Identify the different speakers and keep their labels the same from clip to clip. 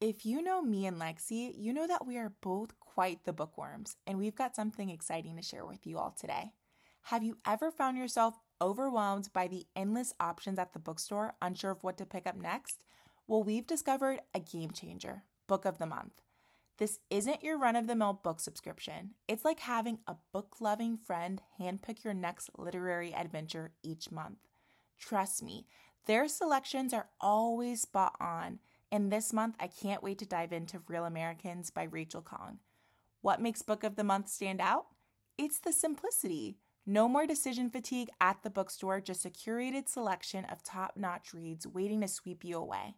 Speaker 1: If you know me and Lexi, you know that we are both quite the bookworms, and we've got something exciting to share with you all today. Have you ever found yourself overwhelmed by the endless options at the bookstore, unsure of what to pick up next? Well, we've discovered a game changer book of the month. This isn't your run of the mill book subscription. It's like having a book loving friend handpick your next literary adventure each month. Trust me, their selections are always spot on and this month, I can't wait to dive into Real Americans by Rachel Khong. What makes Book of the Month stand out? It's the simplicity. No more decision fatigue at the bookstore, just a curated selection of top notch reads waiting to sweep you away.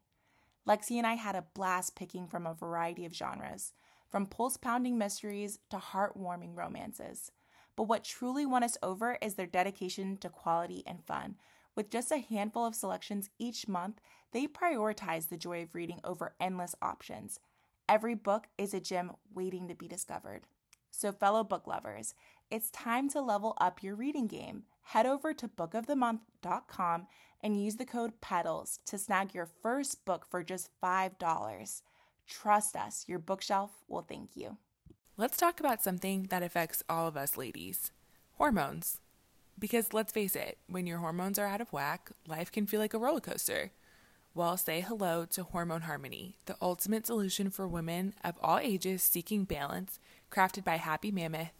Speaker 1: Lexi and I had a blast picking from a variety of genres, from pulse pounding mysteries to heartwarming romances. But what truly won us over is their dedication to quality and fun, with just a handful of selections each month, they prioritize the joy of reading over endless options. Every book is a gem waiting to be discovered. So, fellow book lovers, it's time to level up your reading game. Head over to bookofthemonth.com and use the code PEDALS to snag your first book for just $5. Trust us, your bookshelf will thank you.
Speaker 2: Let's talk about something that affects all of us ladies hormones. Because let's face it, when your hormones are out of whack, life can feel like a roller coaster. Well, say hello to Hormone Harmony, the ultimate solution for women of all ages seeking balance, crafted by Happy Mammoth.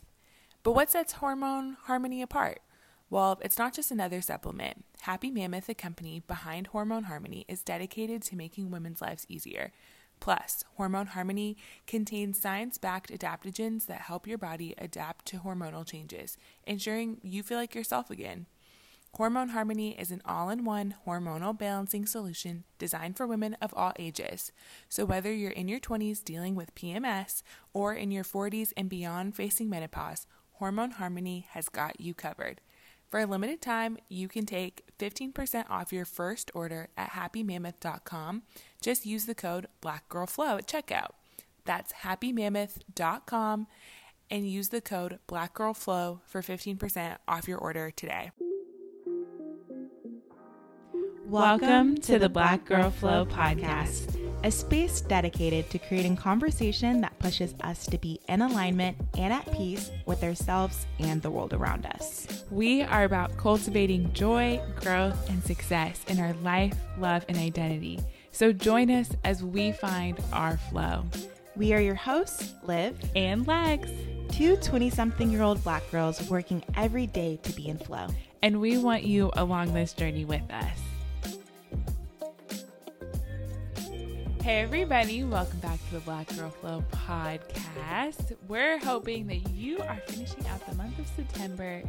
Speaker 2: But what sets Hormone Harmony apart? Well, it's not just another supplement. Happy Mammoth, the company behind Hormone Harmony, is dedicated to making women's lives easier Plus, Hormone Harmony contains science backed adaptogens that help your body adapt to hormonal changes, ensuring you feel like yourself again. Hormone Harmony is an all in one hormonal balancing solution designed for women of all ages. So, whether you're in your 20s dealing with PMS or in your 40s and beyond facing menopause, Hormone Harmony has got you covered. For a limited time, you can take 15% off your first order at happymammoth.com. Just use the code BlackGirlFlow at checkout. That's happymammoth.com and use the code BlackGirlFlow for 15% off your order today.
Speaker 3: Welcome to the Black Girl Flow podcast, a space dedicated to creating conversation that pushes us to be in alignment and at peace with ourselves and the world around us.
Speaker 4: We are about cultivating joy, growth, and success in our life, love, and identity. So join us as we find our flow.
Speaker 3: We are your hosts, Liv
Speaker 4: and Lex,
Speaker 3: two 20 something year old black girls working every day to be in flow.
Speaker 4: And we want you along this journey with us. Hey, everybody, welcome back to the Black Girl Flow podcast. We're hoping that you are finishing out the month of September,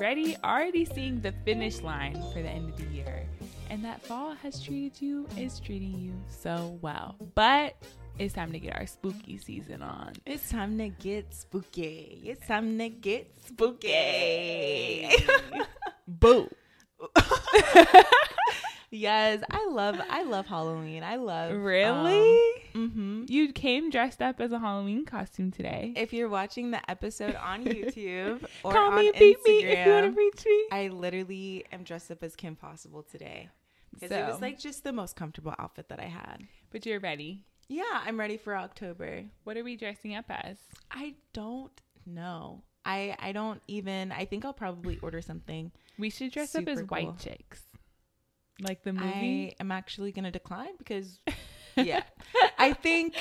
Speaker 4: ready, already seeing the finish line for the end of the year, and that fall has treated you, is treating you so well. But it's time to get our spooky season on.
Speaker 3: It's time to get spooky. It's time to get spooky.
Speaker 4: Boo.
Speaker 3: Yes, I love I love Halloween. I love
Speaker 4: Really?
Speaker 3: Um, mm-hmm.
Speaker 4: You came dressed up as a Halloween costume today.
Speaker 3: If you're watching the episode on YouTube or
Speaker 4: Call
Speaker 3: on
Speaker 4: me,
Speaker 3: Instagram,
Speaker 4: beat me if you want to reach me.
Speaker 3: I literally am dressed up as Kim Possible today because it was like just the most comfortable outfit that I had.
Speaker 4: But you're ready.
Speaker 3: Yeah, I'm ready for October.
Speaker 4: What are we dressing up as?
Speaker 3: I don't know. I I don't even. I think I'll probably order something.
Speaker 4: We should dress up as
Speaker 3: Super
Speaker 4: white chicks. Like the movie.
Speaker 3: I am actually gonna decline because yeah, I think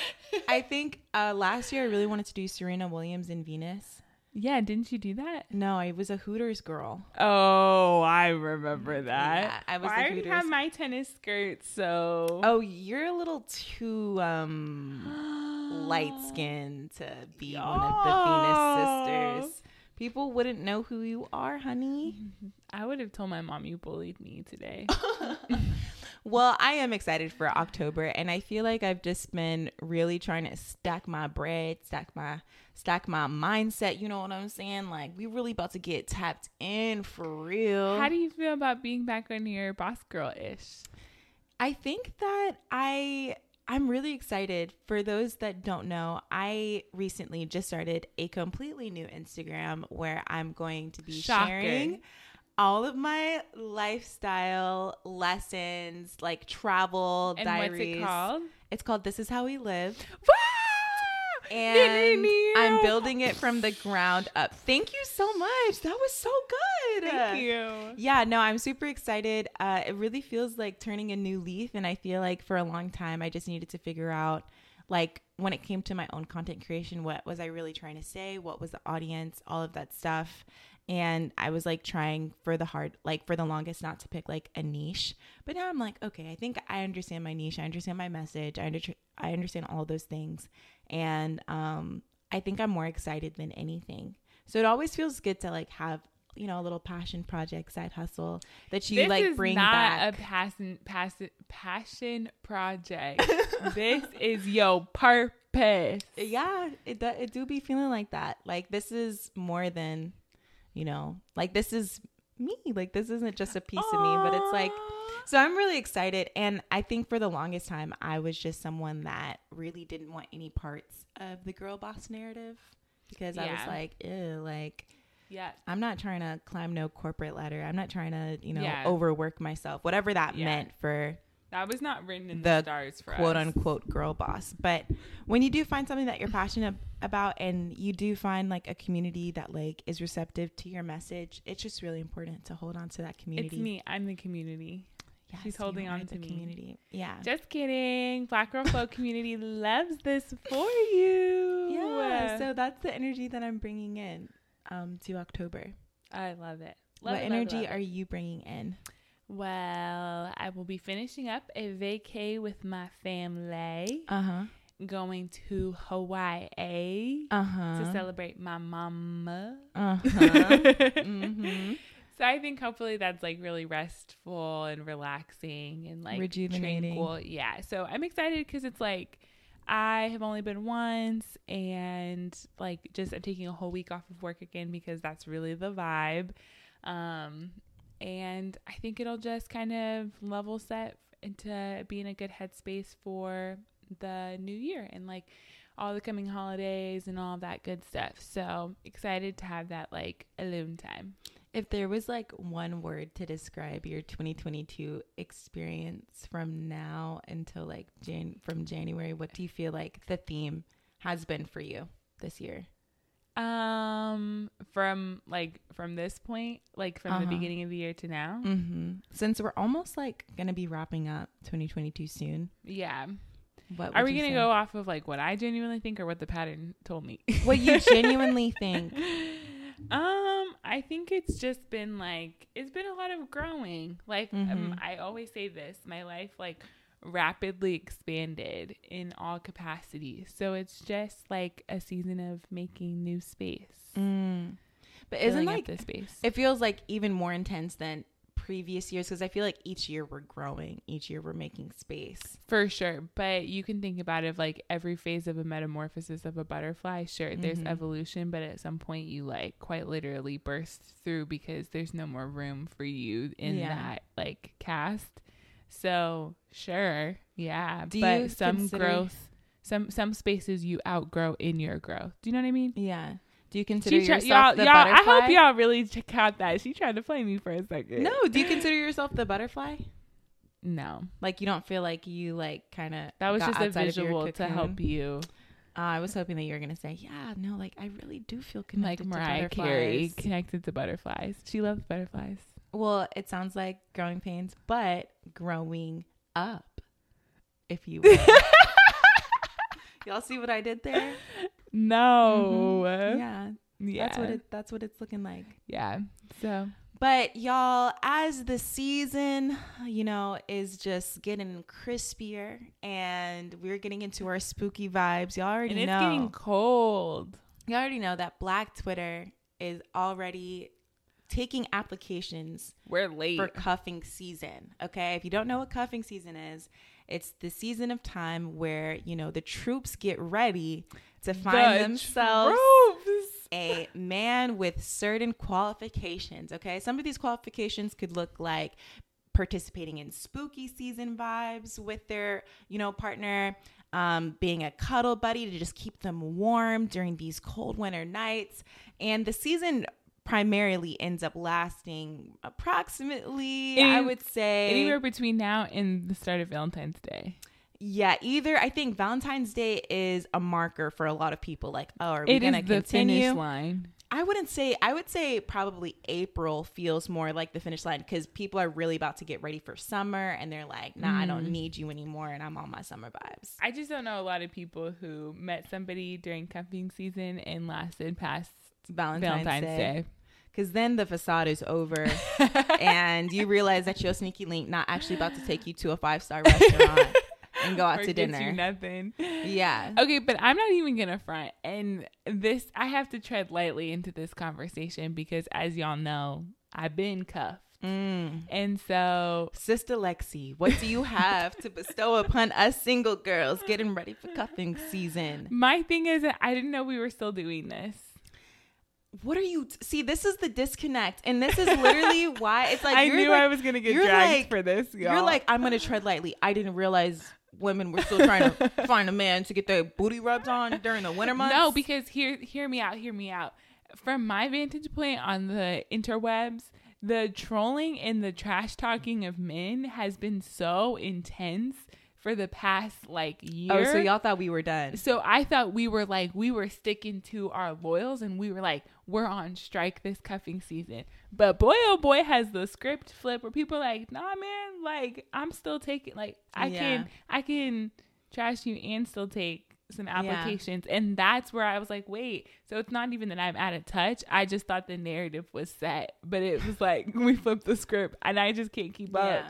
Speaker 3: I think uh, last year I really wanted to do Serena Williams and Venus.
Speaker 4: Yeah, didn't you do that?
Speaker 3: No, I was a Hooters girl.
Speaker 4: Oh, I remember that.
Speaker 3: Yeah, I was
Speaker 4: Well,
Speaker 3: the
Speaker 4: I already
Speaker 3: Hooters.
Speaker 4: have my tennis skirt, so
Speaker 3: Oh, you're a little too um light skinned to be one of the Venus sisters. People wouldn't know who you are, honey.
Speaker 4: I would have told my mom you bullied me today.
Speaker 3: Well, I am excited for October and I feel like I've just been really trying to stack my bread, stack my stack my mindset, you know what I'm saying? Like we really about to get tapped in for real.
Speaker 4: How do you feel about being back on your boss girl ish?
Speaker 3: I think that I I'm really excited. For those that don't know, I recently just started a completely new Instagram where I'm going to be
Speaker 4: Shocker.
Speaker 3: sharing all of my lifestyle lessons, like travel
Speaker 4: And
Speaker 3: diaries.
Speaker 4: what's it called?
Speaker 3: It's called This Is How We Live. And I'm building it from the ground up. Thank you so much. That was so good.
Speaker 4: Thank you.
Speaker 3: Yeah, no, I'm super excited. Uh, it really feels like turning a new leaf. And I feel like for a long time, I just needed to figure out, like, when it came to my own content creation, what was I really trying to say? What was the audience? All of that stuff. And I was like trying for the hard, like, for the longest not to pick like a niche. But now I'm like, okay, I think I understand my niche. I understand my message. I, under- I understand all those things. And um, I think I'm more excited than anything. So it always feels good to like have you know a little passion project, side hustle that you
Speaker 4: this
Speaker 3: like
Speaker 4: is
Speaker 3: bring
Speaker 4: not
Speaker 3: back.
Speaker 4: a passion, passion, passion project. this is your purpose.
Speaker 3: yeah, it it do be feeling like that. Like this is more than you know. Like this is me. Like this isn't just a piece of me, but it's like. So I'm really excited, and I think for the longest time I was just someone that really didn't want any parts of the girl boss narrative because I was like, ew, like
Speaker 4: yeah.
Speaker 3: I'm not trying to climb no corporate ladder. I'm not trying to, you know,
Speaker 4: Yeah.
Speaker 3: overwork myself, whatever that
Speaker 4: Yeah.
Speaker 3: meant for
Speaker 4: That was not written in the,
Speaker 3: the
Speaker 4: stars for
Speaker 3: quote
Speaker 4: us.
Speaker 3: unquote girl boss. But when you do find something that you're passionate about and you do find like a community that like is receptive to your message, it's just really important to hold on to that community.
Speaker 4: It's me. I'm the community.
Speaker 3: Yes,
Speaker 4: She's holding on to me.
Speaker 3: community. Yeah.
Speaker 4: Just kidding. Black Girl Flow community loves this for you.
Speaker 3: yeah. So that's the energy that I'm bringing in um, to October.
Speaker 4: I love it. Love
Speaker 3: what
Speaker 4: it, love it,
Speaker 3: energy
Speaker 4: love it.
Speaker 3: are you bringing in?
Speaker 4: Well, I will be finishing up a vacay with my family,
Speaker 3: Uh huh.
Speaker 4: going to Hawaii
Speaker 3: Uh huh.
Speaker 4: to celebrate my mama.
Speaker 3: Uh huh. mm-hmm.
Speaker 4: So I think hopefully that's like really restful and relaxing and like
Speaker 3: Rejuvenating.
Speaker 4: tranquil. Yeah. So I'm excited because it's like I have only been once and like just I'm taking a whole week off of work again because that's really the vibe. Um and I think it'll just kind of level set into being a good headspace for the new year and like all the coming holidays and all that good stuff. So excited to have that like alone time.
Speaker 3: If there was like one word to describe your 2022 experience from now until like Jan- from January, what do you feel like the theme has been for you this year?
Speaker 4: Um, from like from this point, like from the
Speaker 3: Uh-huh.
Speaker 4: beginning of the year to now,
Speaker 3: Mm-hmm. Since we're almost like gonna be wrapping up 2022 soon,
Speaker 4: yeah.
Speaker 3: what
Speaker 4: Are we gonna
Speaker 3: say?
Speaker 4: go off of like what I genuinely think or what the pattern told me?
Speaker 3: What you genuinely think?
Speaker 4: Um, I think it's just been like it's been a lot of growing. Like um,
Speaker 3: Mhm.
Speaker 4: I always say this, my life like rapidly expanded in all capacities. So it's just like a season of making new space.
Speaker 3: Mm. But isn't like
Speaker 4: the space?
Speaker 3: it feels like even more intense than previous years because I feel like each year we're growing, each year we're making space.
Speaker 4: For sure. But you can think about it like every phase of a metamorphosis of a butterfly. Sure, there's
Speaker 3: Mhm.
Speaker 4: evolution, but at some point you like quite literally burst through because there's no more room for you in
Speaker 3: Yeah.
Speaker 4: that like cast. So sure, yeah.
Speaker 3: Do
Speaker 4: but some
Speaker 3: consider-
Speaker 4: growth some some spaces you outgrow in your growth. Do you know what I mean?
Speaker 3: Yeah. Do you consider
Speaker 4: She try-
Speaker 3: yourself
Speaker 4: y'all,
Speaker 3: the
Speaker 4: y'all, I hope y'all really check out that. She tried to play me for a second.
Speaker 3: No, do you consider yourself the butterfly?
Speaker 4: No.
Speaker 3: Like you don't feel like you like kind of
Speaker 4: That was just a visual to help you.
Speaker 3: Uh, I was hoping that you were gonna say, yeah, no, like I really do feel
Speaker 4: like Mariah Carey connected to butterflies. She loves butterflies.
Speaker 3: Well, it sounds like growing pains, but growing up, if you will. Y'all see what I did there?
Speaker 4: No.
Speaker 3: Mhm. Yeah,
Speaker 4: Yeah.
Speaker 3: that's what it. That's what it's looking like.
Speaker 4: yeah. So
Speaker 3: But y'all, as the season, you know, is just getting crispier and we're getting into our spooky vibes, y'all already know.
Speaker 4: and it's
Speaker 3: know.
Speaker 4: getting cold.
Speaker 3: Y'all already know that Black Twitter is already taking applications
Speaker 4: We're late.
Speaker 3: for cuffing season. Okay. If you don't know what cuffing season is, it's the season of time where, you know, the troops get ready to find
Speaker 4: The
Speaker 3: themselves
Speaker 4: troops.
Speaker 3: a man with certain qualifications. Okay. Some of these qualifications could look like participating in spooky season vibes with their, you know, partner, um, being a cuddle buddy to just keep them warm during these cold winter nights. And the season primarily ends up lasting approximately, I would say,
Speaker 4: Anywhere between now and the start of Valentine's Day.
Speaker 3: yeah, either I think Valentine's Day is a marker for a lot of people. Like, oh, are we
Speaker 4: It
Speaker 3: gonna
Speaker 4: the
Speaker 3: continue?
Speaker 4: finish line.
Speaker 3: I wouldn't say. I would say probably April feels more like the finish line because people are really about to get ready for summer, and they're like, "Nah, I
Speaker 4: Mm.
Speaker 3: don't need you anymore," and I'm on my summer vibes.
Speaker 4: I just don't know a lot of people who met somebody during cuffing season and lasted past
Speaker 3: Valentine's,
Speaker 4: Valentine's
Speaker 3: Day.
Speaker 4: Day.
Speaker 3: Because then the facade is over, and you realize that your sneaky link not actually about to take you to a five star restaurant and go out
Speaker 4: Or
Speaker 3: to dinner.
Speaker 4: you nothing.
Speaker 3: Yeah.
Speaker 4: Okay, but I'm not even gonna front. And this, I have to tread lightly into this conversation because, as y'all know, I've been cuffed,
Speaker 3: Mm.
Speaker 4: and so
Speaker 3: Sister Lexi, what do you have to bestow upon us single girls getting ready for cuffing season?
Speaker 4: my thing is that I didn't know we were still doing this.
Speaker 3: What are you? see, this is the disconnect, and this is literally why it's like
Speaker 4: I
Speaker 3: you're
Speaker 4: knew
Speaker 3: like,
Speaker 4: I was gonna get dragged
Speaker 3: like-
Speaker 4: for this. Y'all.
Speaker 3: You're like, I'm gonna tread lightly. I didn't realize women were still trying to find a man to get their booty rubbed on during the winter months.
Speaker 4: No, because hear hear me out, hear me out. From my vantage point on the interwebs, the trolling and the trash talking of men has been so intense for the past like year.
Speaker 3: oh, so y'all thought we were done.
Speaker 4: So I thought we were like we were sticking to our loyals and we were like we're on strike this cuffing season. But boy oh boy has the script flip where people are like, "Nah, man, like I'm still taking like I
Speaker 3: Yeah.
Speaker 4: can I can trash you and still take some applications." And that's where I was like, "Wait, so it's not even that I'm out of touch. I just thought the narrative was set, but it was like we flipped the script and I just can't keep up."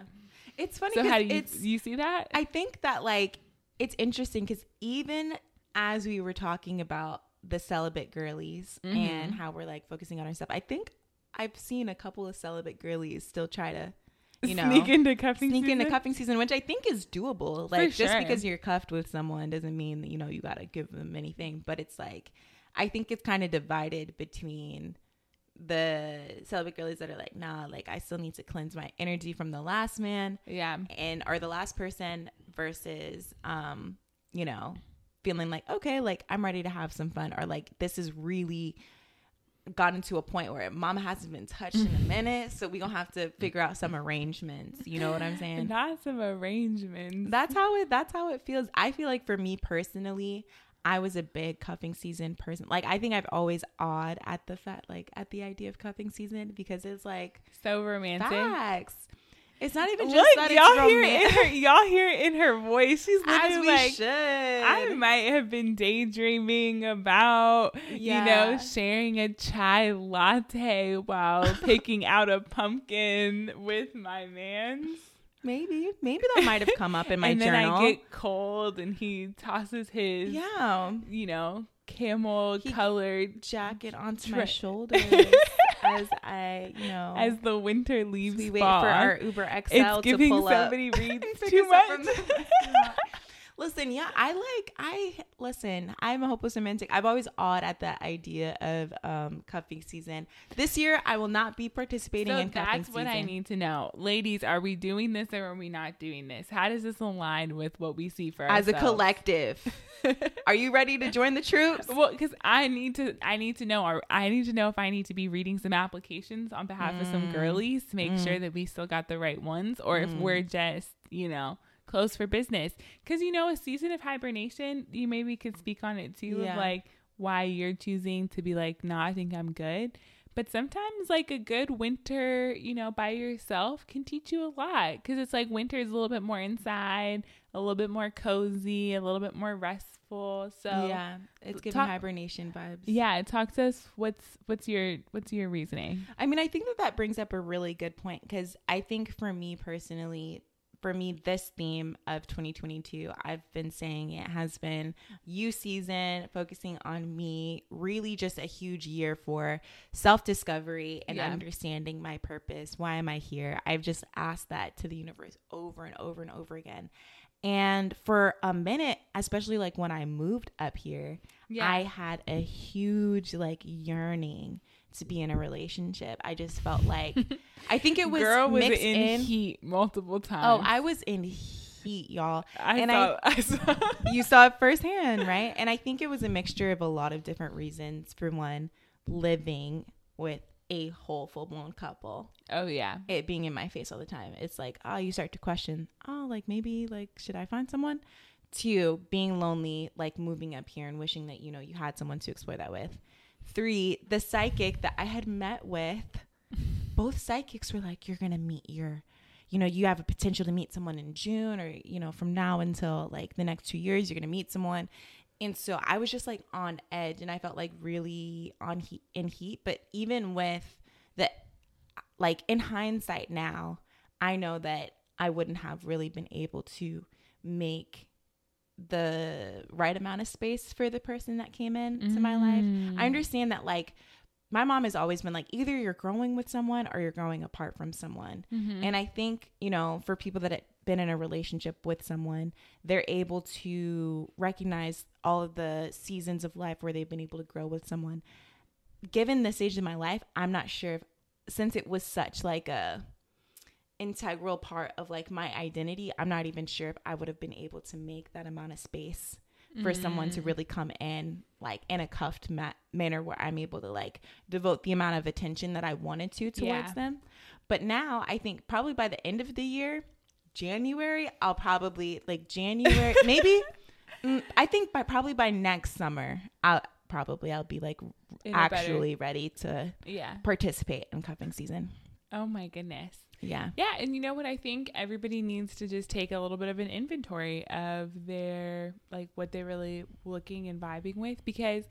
Speaker 3: It's funny
Speaker 4: So how do you
Speaker 3: it's
Speaker 4: you see that?
Speaker 3: I think that like it's interesting because even as we were talking about the celibate girlies
Speaker 4: Mm-hmm.
Speaker 3: and how we're like focusing on our stuff, I think I've seen a couple of celibate girlies still try to, you know,
Speaker 4: sneak into cuffing
Speaker 3: sneak into
Speaker 4: season?
Speaker 3: cuffing season, which I think is doable. Like just because you're cuffed with someone doesn't mean that you know you got to give them anything. But it's like I think it's kind of divided between the celibate girlies that are like, nah, like I still need to cleanse my energy from the last man
Speaker 4: Yeah.
Speaker 3: and or the last person versus um you know feeling like okay like i'm ready to have some fun or like this is really gotten to a point where mama hasn't been touched in a minute so we gonna have to figure out some arrangements you know what i'm saying
Speaker 4: Not some arrangements.
Speaker 3: that's how it that's how it feels i feel like for me personally i was a big cuffing season person like i think i've always awed at the fact like at the idea of cuffing season because it's like
Speaker 4: so romantic.
Speaker 3: facts it's not even just
Speaker 4: Look,
Speaker 3: that
Speaker 4: y'all
Speaker 3: it's
Speaker 4: hear in her. Y'all hear in her voice. She's
Speaker 3: as
Speaker 4: literally
Speaker 3: we
Speaker 4: like,
Speaker 3: should.
Speaker 4: I might have been daydreaming about, you know, sharing a chai latte while picking out a pumpkin with my man.
Speaker 3: Maybe, maybe that might have come up in my
Speaker 4: and then. I get cold, and he tosses his,
Speaker 3: yeah,
Speaker 4: you know, camel colored
Speaker 3: jacket onto
Speaker 4: Tra-
Speaker 3: my shoulders as I, you know,
Speaker 4: as the winter leaves
Speaker 3: we wait for our Uber XL
Speaker 4: it's
Speaker 3: to
Speaker 4: giving
Speaker 3: pull up.
Speaker 4: somebody reads too much.
Speaker 3: Listen, yeah, I like I listen. I'm a hopeless romantic. I've always awed at the idea of um cuffing season. This year, I will not be participating
Speaker 4: So
Speaker 3: in cuffing
Speaker 4: that's what I need to know. Ladies, are we doing this or are we not doing this? How does this align with what we see for
Speaker 3: as a collective. Are you ready to join the troops?
Speaker 4: Well, because I need to, I need to know, or I need to know if I need to be reading some applications on behalf of
Speaker 3: Mm.
Speaker 4: some girlies to make sure that we still got the right ones, or if we're just, you know, closed for business. Because you know, a season of hibernation, you maybe could speak on it too,
Speaker 3: Yeah.
Speaker 4: of like why you're choosing to be like, nah, I think I'm good. But sometimes, like a good winter, you know, by yourself can teach you a lot because it's like winter is a little bit more inside, a little bit more cozy, a little bit more restful. So
Speaker 3: yeah, it's giving
Speaker 4: talk-
Speaker 3: hibernation vibes.
Speaker 4: yeah, talk to us. What's what's your what's your reasoning?
Speaker 3: I mean, I think that that brings up a really good point because I think for me personally, for me, this theme of 2022, I've been saying it has been you season, focusing on me, really just a huge year for self discovery and
Speaker 4: Yeah.
Speaker 3: understanding my purpose. Why am I here? I've just asked that to the universe over and over and over again. And for a minute, especially like when I moved up here,
Speaker 4: Yeah.
Speaker 3: I had a huge like yearning to be in a relationship. I just felt like I think it was
Speaker 4: Girl was
Speaker 3: mixed
Speaker 4: in,
Speaker 3: in.
Speaker 4: heat multiple times.
Speaker 3: oh, I was in heat, y'all.
Speaker 4: I
Speaker 3: and
Speaker 4: saw, I, saw.
Speaker 3: You saw it firsthand, right? And I think it was a mixture of a lot of different reasons. For one, living with a whole full blown couple.
Speaker 4: Oh yeah.
Speaker 3: It being in my face all the time. It's like, oh, you start to question, oh, like maybe like should I find someone? Two, being lonely, like moving up here and wishing that, you know, you had someone to explore that with. Three, the psychic that I had met with, both psychics were like, You're gonna meet your you know, you have a potential to meet someone in June or, you know, from now until like the next two years, you're to meet someone. And so I was just like on edge and I felt like really on heat in heat. But even with the, like in hindsight now, I know that I wouldn't have really been able to make the right amount of space for the person that came in to my life. I mm. understand that like my mom has always been like either you're growing with someone or you're growing apart from someone. Mm-hmm. And I think, you know, for people that been in a relationship with someone, they're able to recognize all of the seasons of life where they've been able to grow with someone. Given the stage of my life, I'm not sure if since it was such like a integral part of like my identity, I'm not even sure if I would have been able to make that amount of space for someone to mm. really come in like in a cuffed ma- manner where I'm able to like devote the amount of attention that I wanted to towards
Speaker 4: Yeah.
Speaker 3: them. But now I think probably by the end of the year, January, I'll probably like January, maybe mm, I think by probably by next summer, I'll probably I'll be like
Speaker 4: In a better-
Speaker 3: actually ready to
Speaker 4: Yeah.
Speaker 3: participate in cuffing season.
Speaker 4: Oh my goodness.
Speaker 3: Yeah.
Speaker 4: Yeah, and you know what I think everybody needs to just take a little bit of an inventory of their like what they're really looking and vibing with because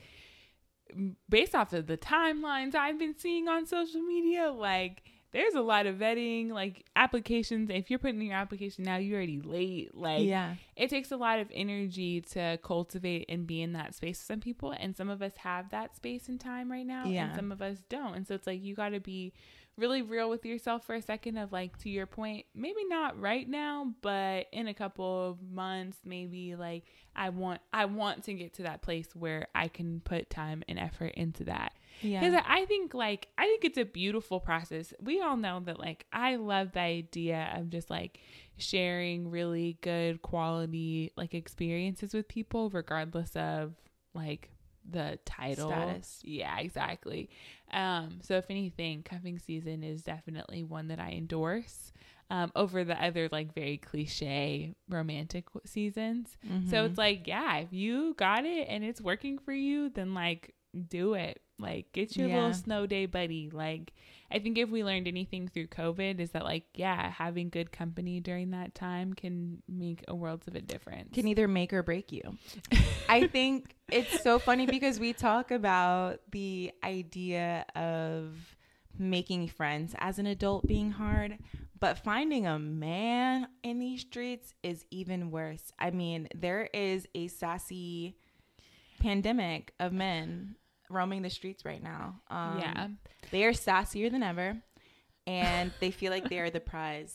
Speaker 4: mm, based off of the timelines I've been seeing on social media, like there's a lot of vetting, like applications. If you're putting in your application now, you're already late. Like
Speaker 3: Yeah.
Speaker 4: it takes a lot of energy to cultivate and be in that space with some people and some of us have that space and time right now
Speaker 3: Yeah.
Speaker 4: and some of us don't and so it's like you got to be really real with yourself for a second of like to your point maybe not right now but in a couple of months maybe like i want i want to get to that place where i can put time and effort into that
Speaker 3: Yeah.
Speaker 4: because I think like I think it's a beautiful process. We all know that like I love the idea of just like sharing really good quality like experiences with people regardless of like the title
Speaker 3: Status.
Speaker 4: Yeah, exactly. Um so if anything, cuffing season is definitely one that I endorse. Um, over the other like very cliche romantic seasons.
Speaker 3: Mm-hmm.
Speaker 4: So it's like, yeah, if you got it and it's working for you, then like do it. Like get your
Speaker 3: Yeah.
Speaker 4: little snow day buddy. Like I think if we learned anything through COVID is that like, yeah, having good company during that time can make a world of a difference.
Speaker 3: can either make or break you. I think it's so funny because we talk about the idea of making friends as an adult being hard, but finding a man in these streets is even worse. I mean, there is a sassy pandemic of men roaming the streets right now. Um,
Speaker 4: yeah.
Speaker 3: they are sassier than ever, and they feel like they are the prize.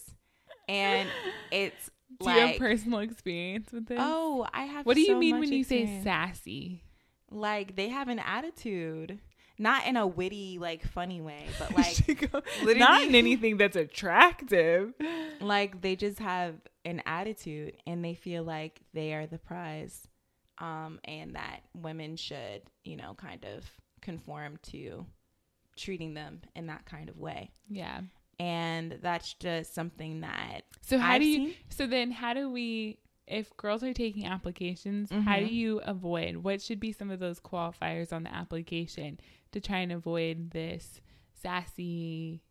Speaker 3: And it's
Speaker 4: Do you have personal experience with this?
Speaker 3: oh, I have.
Speaker 4: what do you
Speaker 3: so
Speaker 4: mean when you say sassy?
Speaker 3: Like they have an attitude, not in a witty, like funny way, but like
Speaker 4: not in anything that's attractive.
Speaker 3: like they just have an attitude, and they feel like they are the prize, um, and that women should, you know, kind of conform to treating them in that kind of way.
Speaker 4: Yeah.
Speaker 3: And that's just something that
Speaker 4: So how
Speaker 3: I've
Speaker 4: do you?
Speaker 3: seen-
Speaker 4: So then, how do we? If girls are taking applications, how do
Speaker 3: Mhm.
Speaker 4: you avoid? What should be some of those qualifiers on the application to try and avoid this sassy?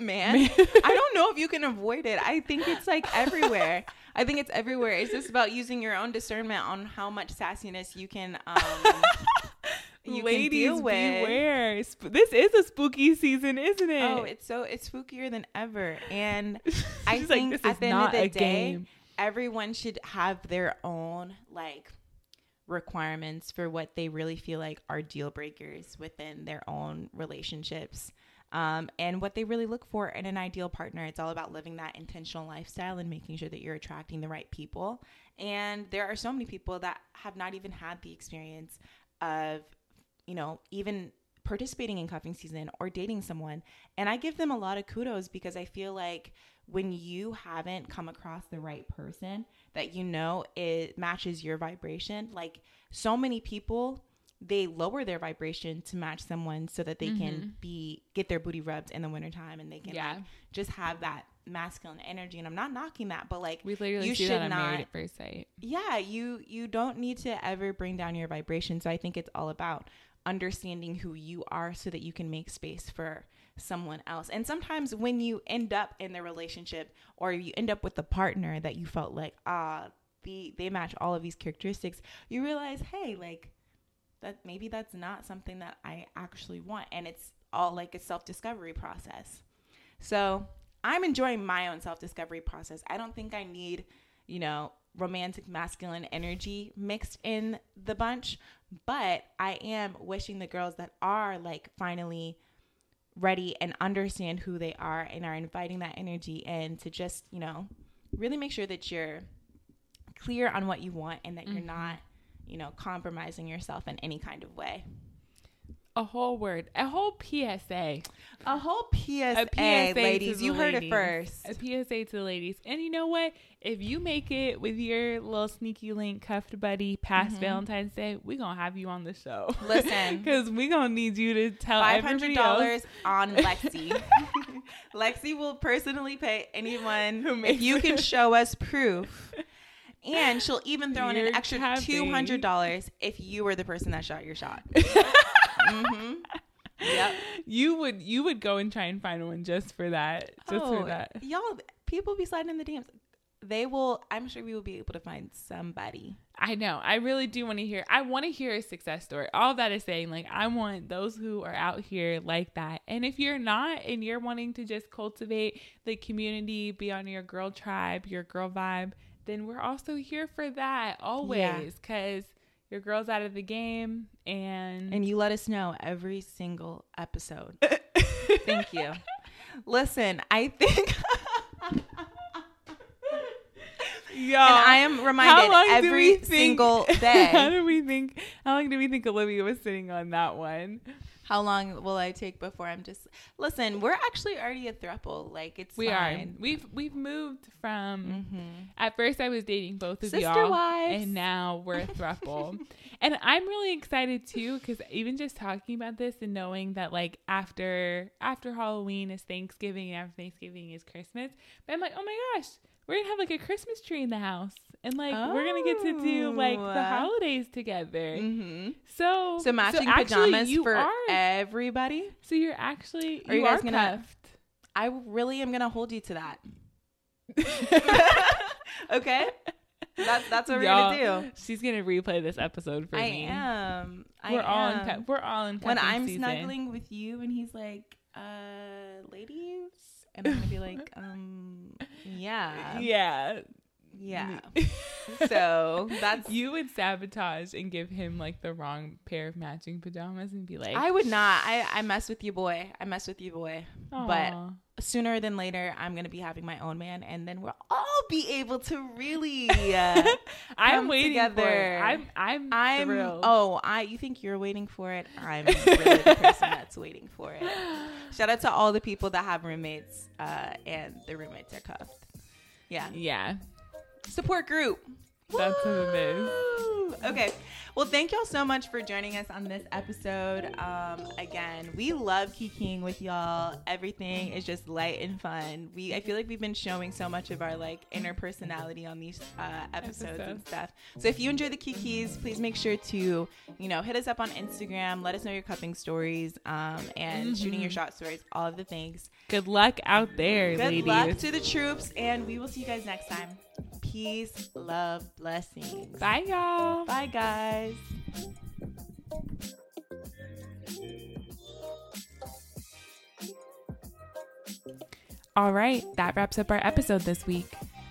Speaker 3: man i don't know if you can avoid it i think it's like everywhere i think it's everywhere it's just about using your own discernment on how much sassiness you can um you can
Speaker 4: Ladies,
Speaker 3: deal with
Speaker 4: beware! Sp- This is a spooky season, isn't it?
Speaker 3: oh it's so it's spookier than ever and i think
Speaker 4: this
Speaker 3: at the end of the day
Speaker 4: game.
Speaker 3: everyone should have their own like requirements for what they really feel like are deal breakers within their own relationships um, and what they really look for in an ideal partner. It's all about living that intentional lifestyle and making sure that you're attracting the right people. And there are so many people that have not even had the experience of, you know, even participating in cuffing season or dating someone. And I give them a lot of kudos because I feel like when you haven't come across the right person that you know it matches your vibration, like so many people they lower their vibration to match someone so that they can be get their booty rubbed in the wintertime and they can
Speaker 4: Yeah.
Speaker 3: like, just have that masculine energy and i'm not knocking that but like
Speaker 4: We literally
Speaker 3: you should not
Speaker 4: at First Sight.
Speaker 3: yeah you you don't need to ever bring down your vibration so i think it's all about understanding who you are so that you can make space for someone else and sometimes when you end up in the relationship or you end up with a partner that you felt like ah the they match all of these characteristics you realize hey like that maybe that's not something that i actually want and it's all like a self-discovery process so I'm enjoying my own self discovery process. I don't think I need, you know, romantic masculine energy mixed in the bunch, but I am wishing the girls that are like finally ready and understand who they are and are inviting that energy in to just, you know, really make sure that you're clear on what you want and that you're mm-hmm. not, you know, compromising yourself in any kind of way.
Speaker 4: A whole word, a whole PSA.
Speaker 3: A whole PSA,
Speaker 4: A PSA
Speaker 3: ladies. You heard it first.
Speaker 4: A PSA to the ladies. And you know what? If you make it with your little sneaky link cuffed buddy past Valentine's Day, we're gonna have you on the show.
Speaker 3: Mm-hmm. Listen.
Speaker 4: because we gonna need you to tell
Speaker 3: five hundred dollars on Lexi. Lexi will personally pay anyone
Speaker 4: Who
Speaker 3: if you
Speaker 4: it.
Speaker 3: can show us proof. And she'll even throw in
Speaker 4: You're
Speaker 3: an extra
Speaker 4: capping.
Speaker 3: two hundred dollars if you were the person that shot your shot. hmm Yep.
Speaker 4: You would you would go and try and find one just for that. Just for that.
Speaker 3: Oh, y'all, people be sliding in the DMs. They will. I'm sure we will be able to find somebody.
Speaker 4: I know. I really do want to hear. I want to hear a success story. All that is saying, like, I want those who are out here like that. And if you're not, and you're wanting to just cultivate the community, be on your girl tribe, your girl vibe, then we're also here for that always. Because your girl's out of the game, and,
Speaker 3: And you let us know every single episode. Thank you. Listen, I think.
Speaker 4: yo,
Speaker 3: and I am reminded
Speaker 4: long do we
Speaker 3: every
Speaker 4: think-
Speaker 3: single
Speaker 4: how
Speaker 3: day.
Speaker 4: do we think? How long do we think Olivia was sitting on that one?
Speaker 3: How long will I take before I'm just listen? We're actually already a throuple. Like it's
Speaker 4: We
Speaker 3: fine.
Speaker 4: are. We've we've moved from.
Speaker 3: Mhm.
Speaker 4: At first, I was dating both of
Speaker 3: Sister
Speaker 4: y'all,
Speaker 3: wives.
Speaker 4: and now we're a throuple. and I'm really excited too, because even just talking about this and knowing that like after after Halloween is Thanksgiving and after Thanksgiving is Christmas, but I'm like, oh my gosh, we're gonna have like a Christmas tree in the house, and like we're gonna get to do like the
Speaker 3: Oh.
Speaker 4: holidays together.
Speaker 3: Mhm.
Speaker 4: So
Speaker 3: So matching
Speaker 4: actually
Speaker 3: pajamas
Speaker 4: you
Speaker 3: for
Speaker 4: are,
Speaker 3: everybody.
Speaker 4: so you're actually
Speaker 3: Are
Speaker 4: you,
Speaker 3: you guys
Speaker 4: are
Speaker 3: gonna-
Speaker 4: cuffed.
Speaker 3: I really am gonna hold you to that. okay, that's that's what we're gonna do.
Speaker 4: She's gonna replay this episode for me.
Speaker 3: I
Speaker 4: me.
Speaker 3: am. I am.
Speaker 4: We're all in. We're all in.
Speaker 3: when I'm
Speaker 4: season.
Speaker 3: snuggling with you and he's like, uh, ladies, and I'm gonna be like, um, yeah,
Speaker 4: Yeah.
Speaker 3: yeah. so that's
Speaker 4: You would sabotage and give him like the wrong pair of matching pajamas and be like,
Speaker 3: I would not. I, I mess with you, boy. I mess with you, boy. But
Speaker 4: "Aw."
Speaker 3: Sooner than later, I'm gonna be having my own man, and then we'll all be able to really. Uh,
Speaker 4: I'm
Speaker 3: come
Speaker 4: waiting for
Speaker 3: together.
Speaker 4: it. I'm I'm
Speaker 3: I'm.
Speaker 4: thrilled.
Speaker 3: Oh, I. You think you're waiting for it? I'm really the person that's waiting for it. Shout out to all the people that have roommates, uh, and the roommates are cuffed. Yeah.
Speaker 4: yeah.
Speaker 3: Support group.
Speaker 4: That's is.
Speaker 3: Okay. Well, thank y'all so much for joining us on this episode. Um, again, we love kikiing with y'all. Everything is just light and fun. We I feel like we've been showing so much of our like inner personality on these uh, episodes and stuff. So if you enjoy the kikis, please make sure to you know hit us up on Instagram. Let us know your cuffing stories um, and shooting your shot stories. All of the things.
Speaker 4: Good luck out there,
Speaker 3: Good
Speaker 4: ladies.
Speaker 3: luck to the troops, and we will see you guys next time. Peace, love, blessings.
Speaker 4: Bye, y'all.
Speaker 3: Bye, guys.
Speaker 4: All right, that wraps up our episode this week.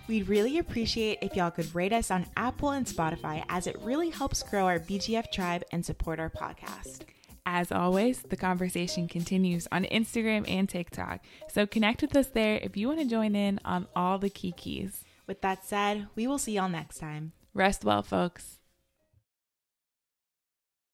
Speaker 3: We'd really appreciate if y'all could rate us on Apple and Spotify as it really helps grow our BGF tribe and support our podcast.
Speaker 4: As always, the conversation continues on Instagram and TikTok. So connect with us there if you want to join in on all the kikis.
Speaker 3: With that said, we will see y'all next time.
Speaker 4: Rest well, folks.